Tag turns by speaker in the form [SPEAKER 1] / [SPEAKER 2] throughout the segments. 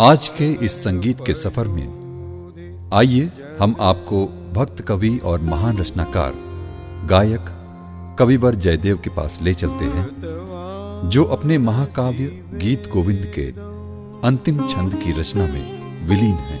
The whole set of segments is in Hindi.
[SPEAKER 1] आज के इस संगीत के सफ़र में, आइए हम आपको भक्त कवि और महान रचनाकार, गायक कविवर जयदेव के पास ले चलते हैं, जो अपने महाकाव्य गीत गोविंद के अंतिम छंद की रचना में विलीन हैं।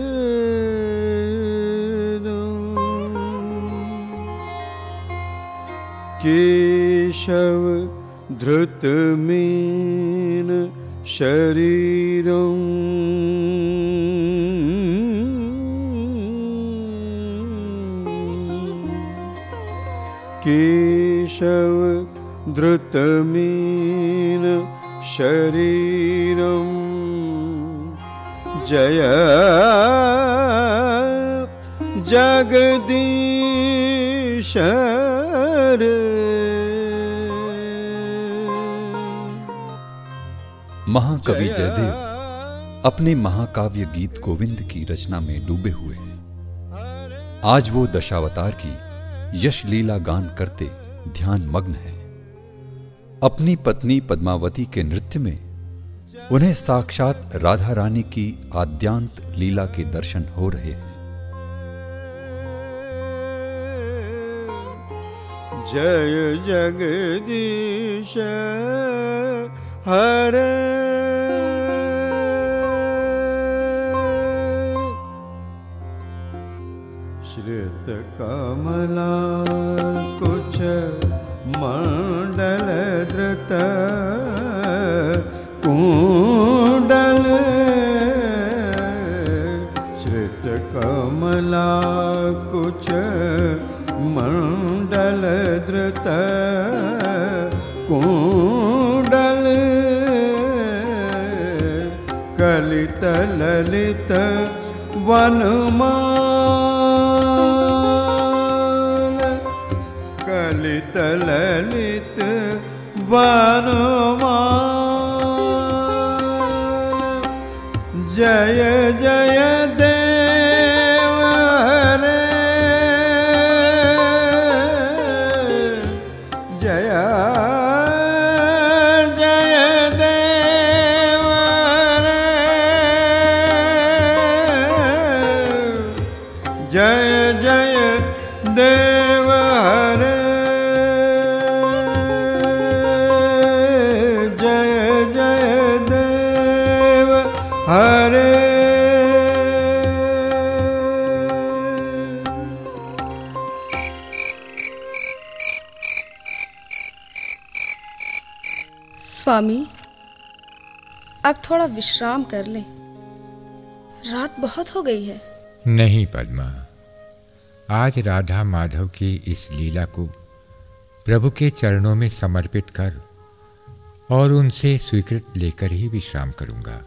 [SPEAKER 2] केशव धृतमीन शरीरम् केशव धृतमीन शरीरम् जय जगदीश
[SPEAKER 1] महाकवि जयदेव अपने महाकाव्य गीत गोविंद की रचना में डूबे हुए हैं। आज वो दशावतार की यश लीला गान करते ध्यान मग्न है। अपनी पत्नी पद्मावती के नृत्य में उन्हें साक्षात राधा रानी की आद्यांत लीला के दर्शन हो रहे हैं।
[SPEAKER 2] जय जगदीश हरे। शृत कमलालद्रत कुण्डल शित् कमला कुच्छलद्रत वनमाल। कलित ललित वनमाल
[SPEAKER 3] स्वामी, अब थोड़ा विश्राम कर लें। रात बहुत हो गई है।
[SPEAKER 4] नहीं, पद्मा। आज राधा माधव की इस लीला को प्रभु के चरणों में समर्पित कर और उनसे स्वीकृत लेकर ही विश्राम करूँगा।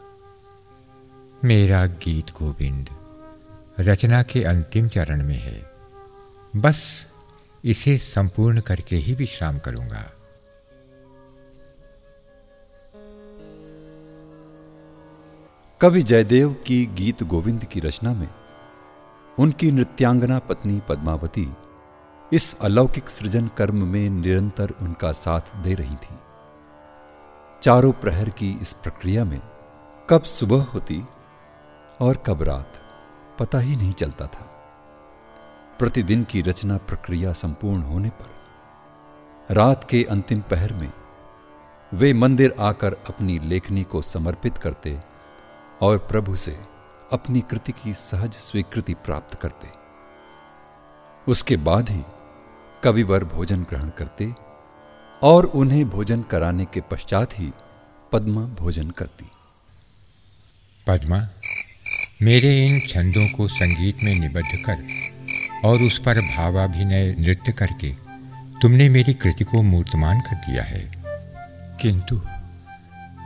[SPEAKER 4] मेरा गीत गोविंद, रचना के अंतिम चरण में है। बस इसे संपूर्ण करके ही विश्राम करूँगा।
[SPEAKER 1] कवि जयदेव की गीत गोविंद की रचना में उनकी नृत्यांगना पत्नी पद्मावती इस अलौकिक सृजन कर्म में निरंतर उनका साथ दे रही थी। चारों प्रहर की इस प्रक्रिया में कब सुबह होती और कब रात, पता ही नहीं चलता था। प्रतिदिन की रचना प्रक्रिया संपूर्ण होने पर रात के अंतिम पहर में वे मंदिर आकर अपनी लेखनी को समर्पित करते और प्रभु से अपनी कृति की सहज स्वीकृति प्राप्त करते। उसके बाद ही कविवर भोजन ग्रहण करते और उन्हें भोजन कराने के पश्चात ही पद्मा भोजन करती।
[SPEAKER 4] पद्मा, मेरे इन छंदों को संगीत में निबद्ध कर और उस पर भावाभिनय नृत्य करके तुमने मेरी कृति को मूर्तमान कर दिया है। किंतु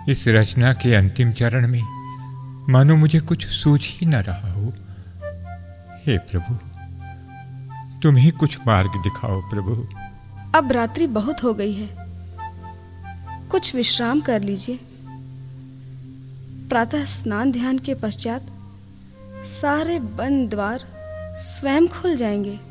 [SPEAKER 4] इस रचना के अंतिम चरण में मानो मुझे कुछ सूझ ही न रहा हो। हे प्रभु, तुम ही कुछ मार्ग दिखाओ प्रभु।
[SPEAKER 3] अब रात्रि बहुत हो गई है। कुछ विश्राम कर लीजिए। प्रातः स्नान ध्यान के पश्चात सारे बंद द्वार स्वयं खुल जाएँगे।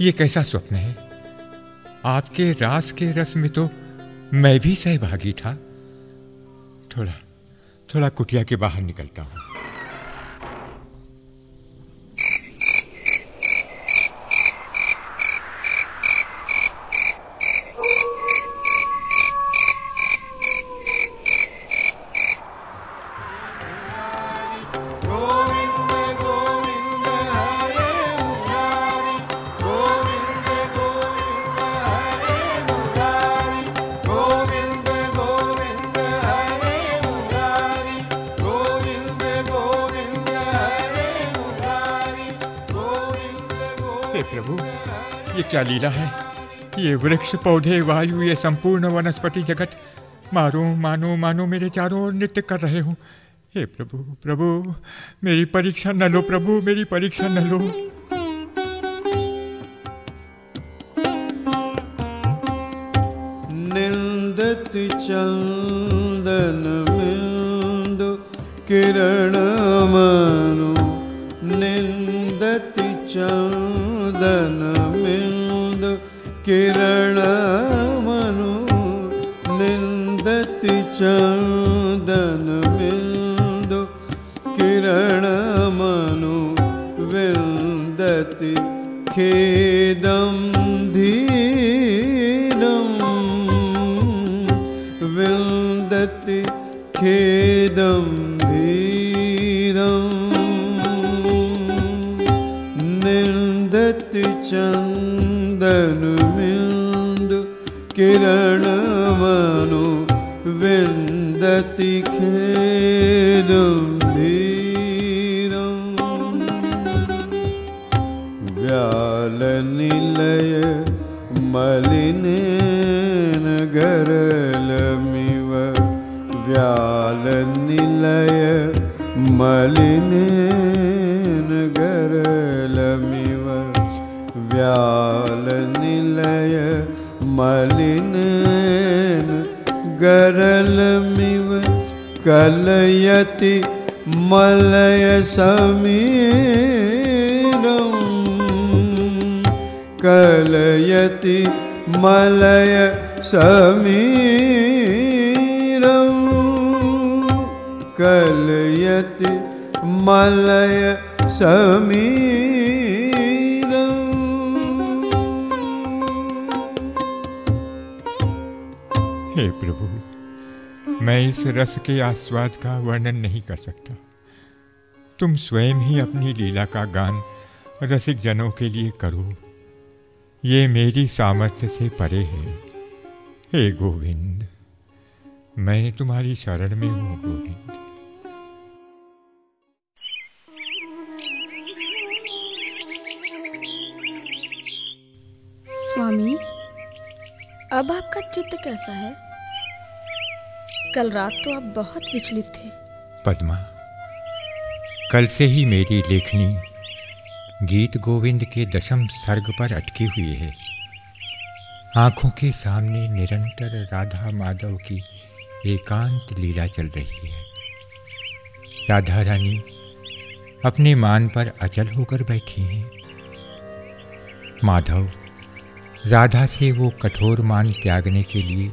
[SPEAKER 4] ये कैसा स्वप्न है? आपके रास के रस में तो मैं भी सहभागी था। थोड़ा थोड़ा कुटिया के बाहर निकलता हूँ। लीला है। ये वृक्ष, पौधे, वायु, ये संपूर्ण वनस्पति जगत। मारो, मानो मानो मेरे चारों ओर नृत्य कर रहे हो। हे प्रभु प्रभु, मेरी परीक्षा न लो, प्रभु, मेरी परीक्षा न लो।
[SPEAKER 2] निंदत चंदन मिंदु किरण व्यालनिलय मलिन गरलमिव कलयति मलय समीरं कलयति मलय समीरं कलयति मलय समीरम्
[SPEAKER 4] मैं इस रस के आस्वाद का वर्णन नहीं कर सकता। तुम स्वयं ही अपनी लीला का गान रसिक जनों के लिए करो। ये मेरी सामर्थ्य से परे है। हे गोविंद, मैं तुम्हारी शरण में हूँ गोविंद।
[SPEAKER 3] स्वामी, अब आपका चित्त कैसा है? कल रात तो आप बहुत विचलित थे।
[SPEAKER 4] पद्मा, कल से ही मेरी लेखनी गीत गोविंद के दशम सर्ग पर अटकी हुई है। आँखों के सामने निरंतर राधा माधव की एकांत लीला चल रही है। राधा रानी अपने मान पर अचल होकर बैठी हैं। माधव, राधा से वो कठोर मान त्यागने के लिए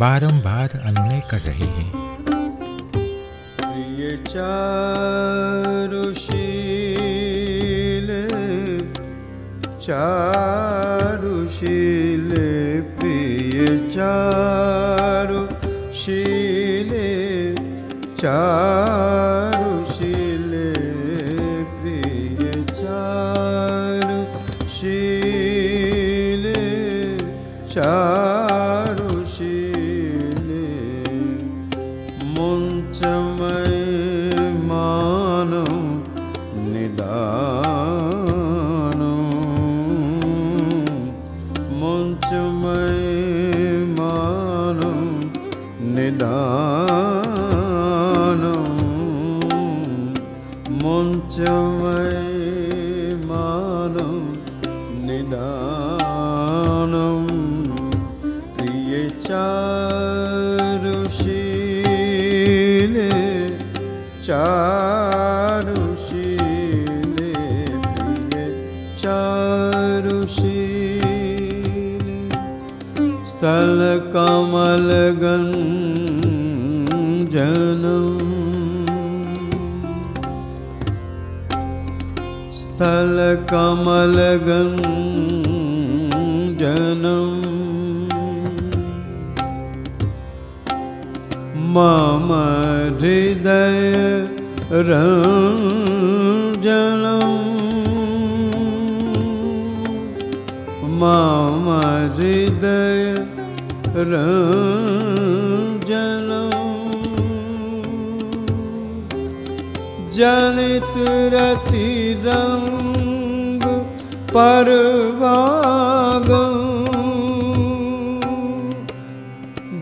[SPEAKER 4] बारंबार अनुनय कर रहे हैं।
[SPEAKER 2] प्रिय चारुशील चारुशील प्रिय चारुशील चार मम हृदय रञ्जनम्। मम हृदय रञ्जनम् जनित रति रंग परवाग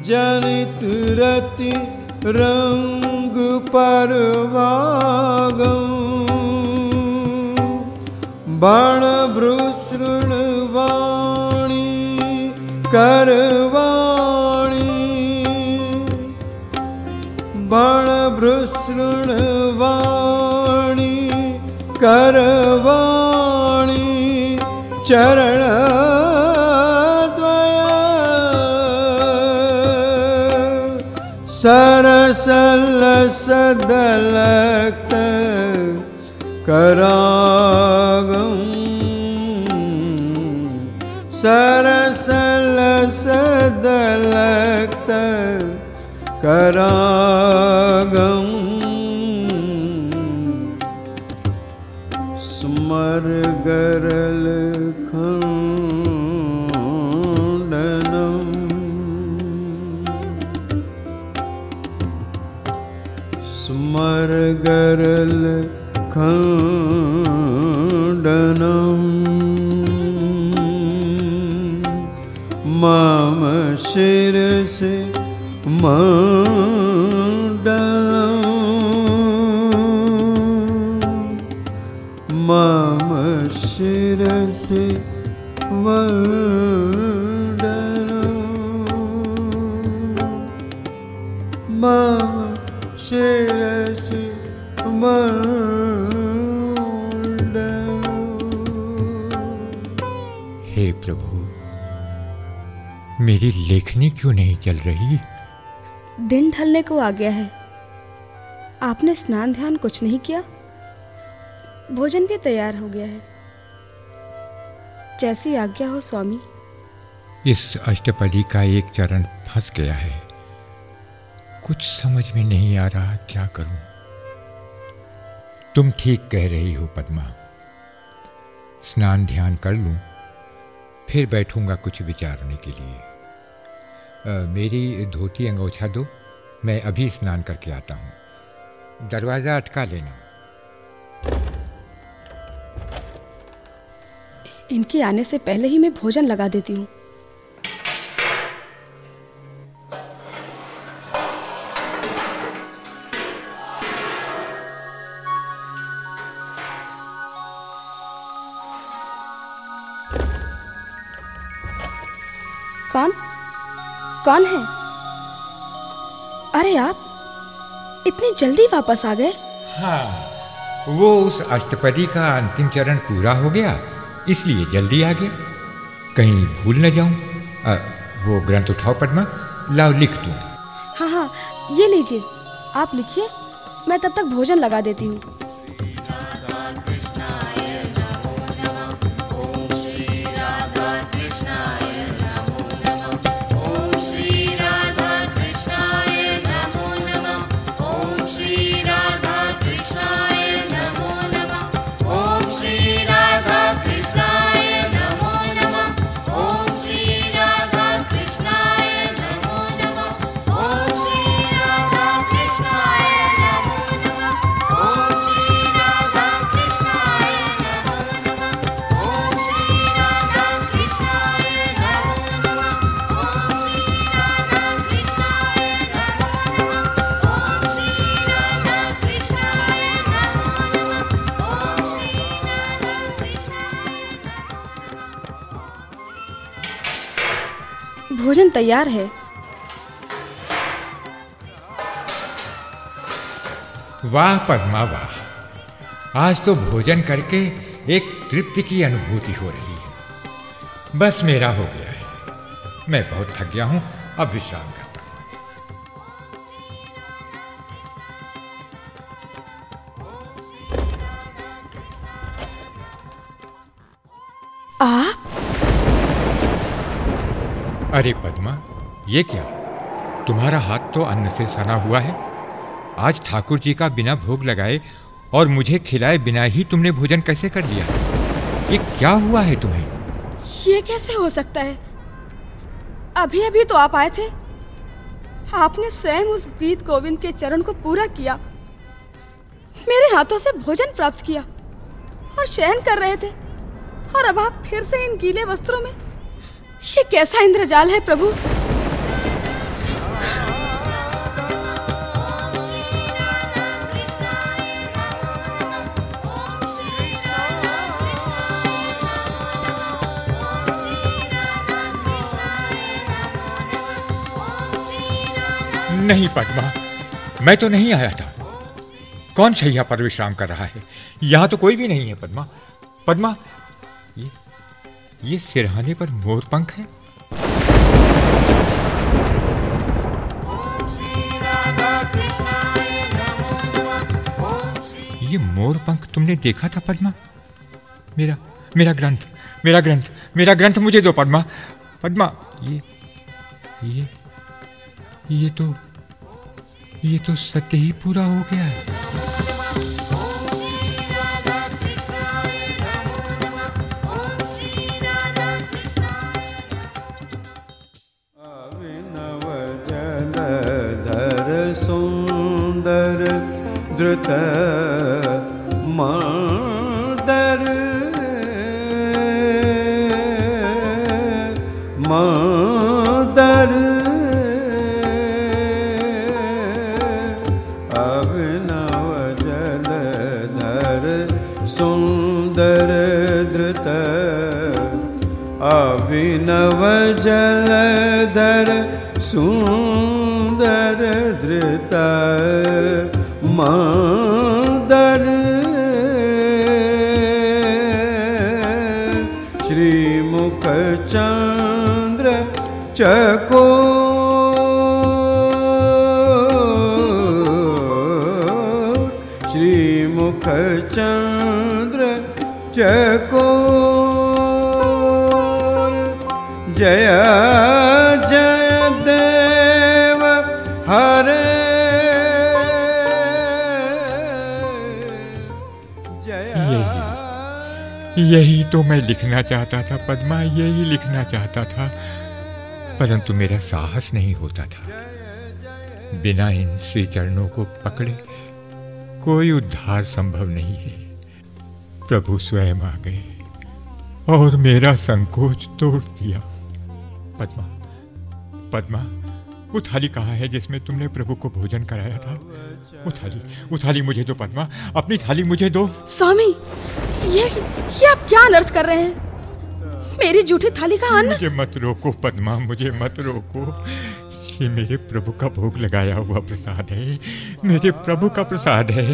[SPEAKER 2] जनित रति जनितरति रणङ्गी कर्वाणी। बल भ्रषण चरण सरसल सदलक्त करागं स्मर गरल मरगरल खण्डनम् मम शिरसि मण्डलम्
[SPEAKER 4] हे प्रभु मेरी लेखनी क्यों नहीं चल रही?
[SPEAKER 3] दिन ढलने को आ गया है। आपने स्नान ध्यान कुछ नहीं किया? भोजन भी तैयार हो गया है। जैसी आज्ञा हो स्वामी।
[SPEAKER 4] इस अष्टपदी का एक चरण फंस गया है। कुछ समझ में नहीं आ रहा क्या करूँ। तुम ठीक कह रही हो पद्मा। स्नान ध्यान कर लूँ फिर बैठूँगा कुछ विचारने के लिए। आ, मेरी धोती अंगोछा दो मैं अभी स्नान करके आता हूँ। दरवाज़ा अटका लेना।
[SPEAKER 3] इनके आने से पहले ही मैं भोजन लगा देती हूँ। कौन है? अरे आप इतनी जल्दी वापस आ गए।
[SPEAKER 4] हाँ वो उस अष्टपदी का अंतिम चरण पूरा हो गया इसलिए जल्दी आ गया कहीं भूल न जाऊँ। वो ग्रंथ उठाओ पद्मा लाओ लिख दूँ।
[SPEAKER 3] हाँ हाँ ये लीजिए। आप लिखिए मैं तब तक भोजन लगा देती हूँ। भोजन तैयार है।
[SPEAKER 4] वाह, पद्मा, वाह। आज तो भोजन करके एक तृप्ति की अनुभूति हो रही है। बस मेरा हो गया है। मैं बहुत थक गया हूँ। अब विश्राम करता अरे पद्मा, ये क्या? तुम्हारा हाथ तो अन्न से सना हुआ है। आज ठाकुर जी का बिना भोग लगाए और मुझे खिलाए बिना ही तुमने भोजन कैसे कर लिया? ये क्या हुआ है तुम्हें?
[SPEAKER 3] ये कैसे हो सकता है? अभी अभी तो आप आए थे। आपने स्वयं उस गीत गोविंद के चरण को पूरा किया। मेरे हाथों से भोजन प्राप्त किया और शयन कर रहे थे। और अब आप फिर से इन गीले वस्त्रों में ये कैसा इंद्रजाल है प्रभु?
[SPEAKER 4] नहीं पद्मा मैं तो नहीं आया था। कौन शैया पर विश्राम कर रहा है? यहाँ तो कोई भी नहीं है, पद्मा। पद्मा ये सिरहाने पर मोर पंख है? ये मोर पंख तुमने देखा था, पद्मा? मेरा मेरा ग्रंथ मेरा ग्रंथ मेरा ग्रंथ मुझे दो, पद्मा। पद्मा, ये ये ये तो ये तो सत्य ही पूरा हो गया है।
[SPEAKER 2] द्रुत मादर मादर अभिनव जलधर सुंदर द्रुत। अभिनव जल जलधर सुन्दर दर श्रीमुख चन्द्र च को श्रीमुखचन्द्र चको जया
[SPEAKER 4] यही तो मैं लिखना चाहता था, पद्मा, यही लिखना चाहता था। परंतु मेरा साहस नहीं होता था। बिना इन श्री चरणों को पकड़े कोई उद्धार संभव नहीं है। प्रभु स्वयं आ गए और मेरा संकोच तोड़ दिया। पद्मा पद्मा वो थाली कहाँ है जिसमें तुमने प्रभु को भोजन कराया था? वो थाली वो थाली मुझे दो, पद्मा, अपनी थाली मुझे दो।
[SPEAKER 3] स्वामी ये ये आप क्या अनर्थ कर रहे हैं? मेरी जूठी थाली का अन्न?
[SPEAKER 4] मुझे मत रोको पद्मा मुझे मत रोको। ये मेरे प्रभु का भोग लगाया हुआ प्रसाद है। मेरे प्रभु का प्रसाद है।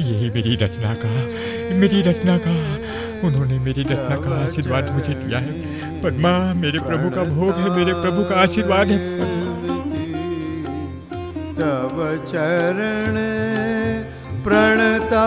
[SPEAKER 4] यही मेरी रचना का मेरी रचना का। उन्होंने मेरी रचना का आशीर्वाद मुझे दिया है। पद्मा मेरे प्रभु का भोग है मेरे प्रभु का आशीर्वाद है।
[SPEAKER 2] तब चरण प्रणता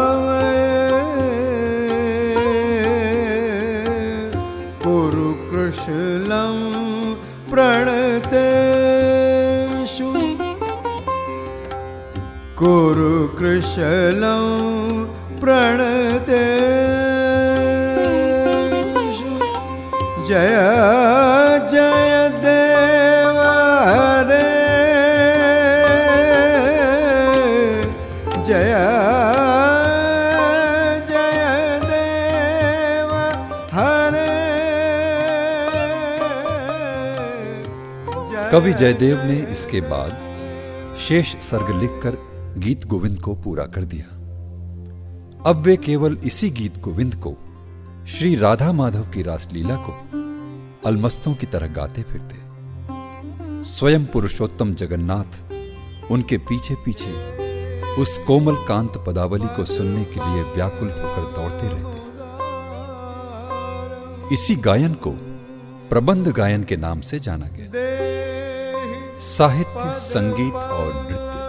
[SPEAKER 1] जयदेव ने इसके बाद शेष सर्ग लिखकर गीत गोविंद को पूरा कर दिया। अब वे केवल इसी गीत गोविंद को, श्री राधा माधव की रासलीला को अलमस्तों की तरह गाते फिरते। स्वयं पुरुषोत्तम जगन्नाथ उनके पीछे पीछे उस कोमल कांत पदावली को सुनने के लिए व्याकुल होकर दौड़ते रहते। इसी गायन को प्रबंध गायन के नाम से जाना गया। साहित्य, संगीत और नृत्य।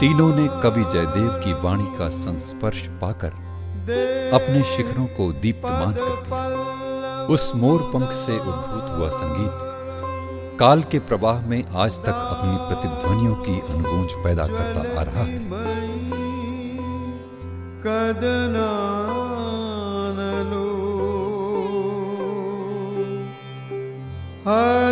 [SPEAKER 1] तीनों ने कवि जयदेव की वाणी का संस्पर्श पाकर अपने शिखरों को दीप्तमान कर दिया। उस मोर पंख से उद्भूत हुआ संगीत, काल के प्रवाह में आज तक अपनी प्रतिध्वनियों की अनुगूंज पैदा करता आ रहा है।
[SPEAKER 2] कदनानलो हरतु तदु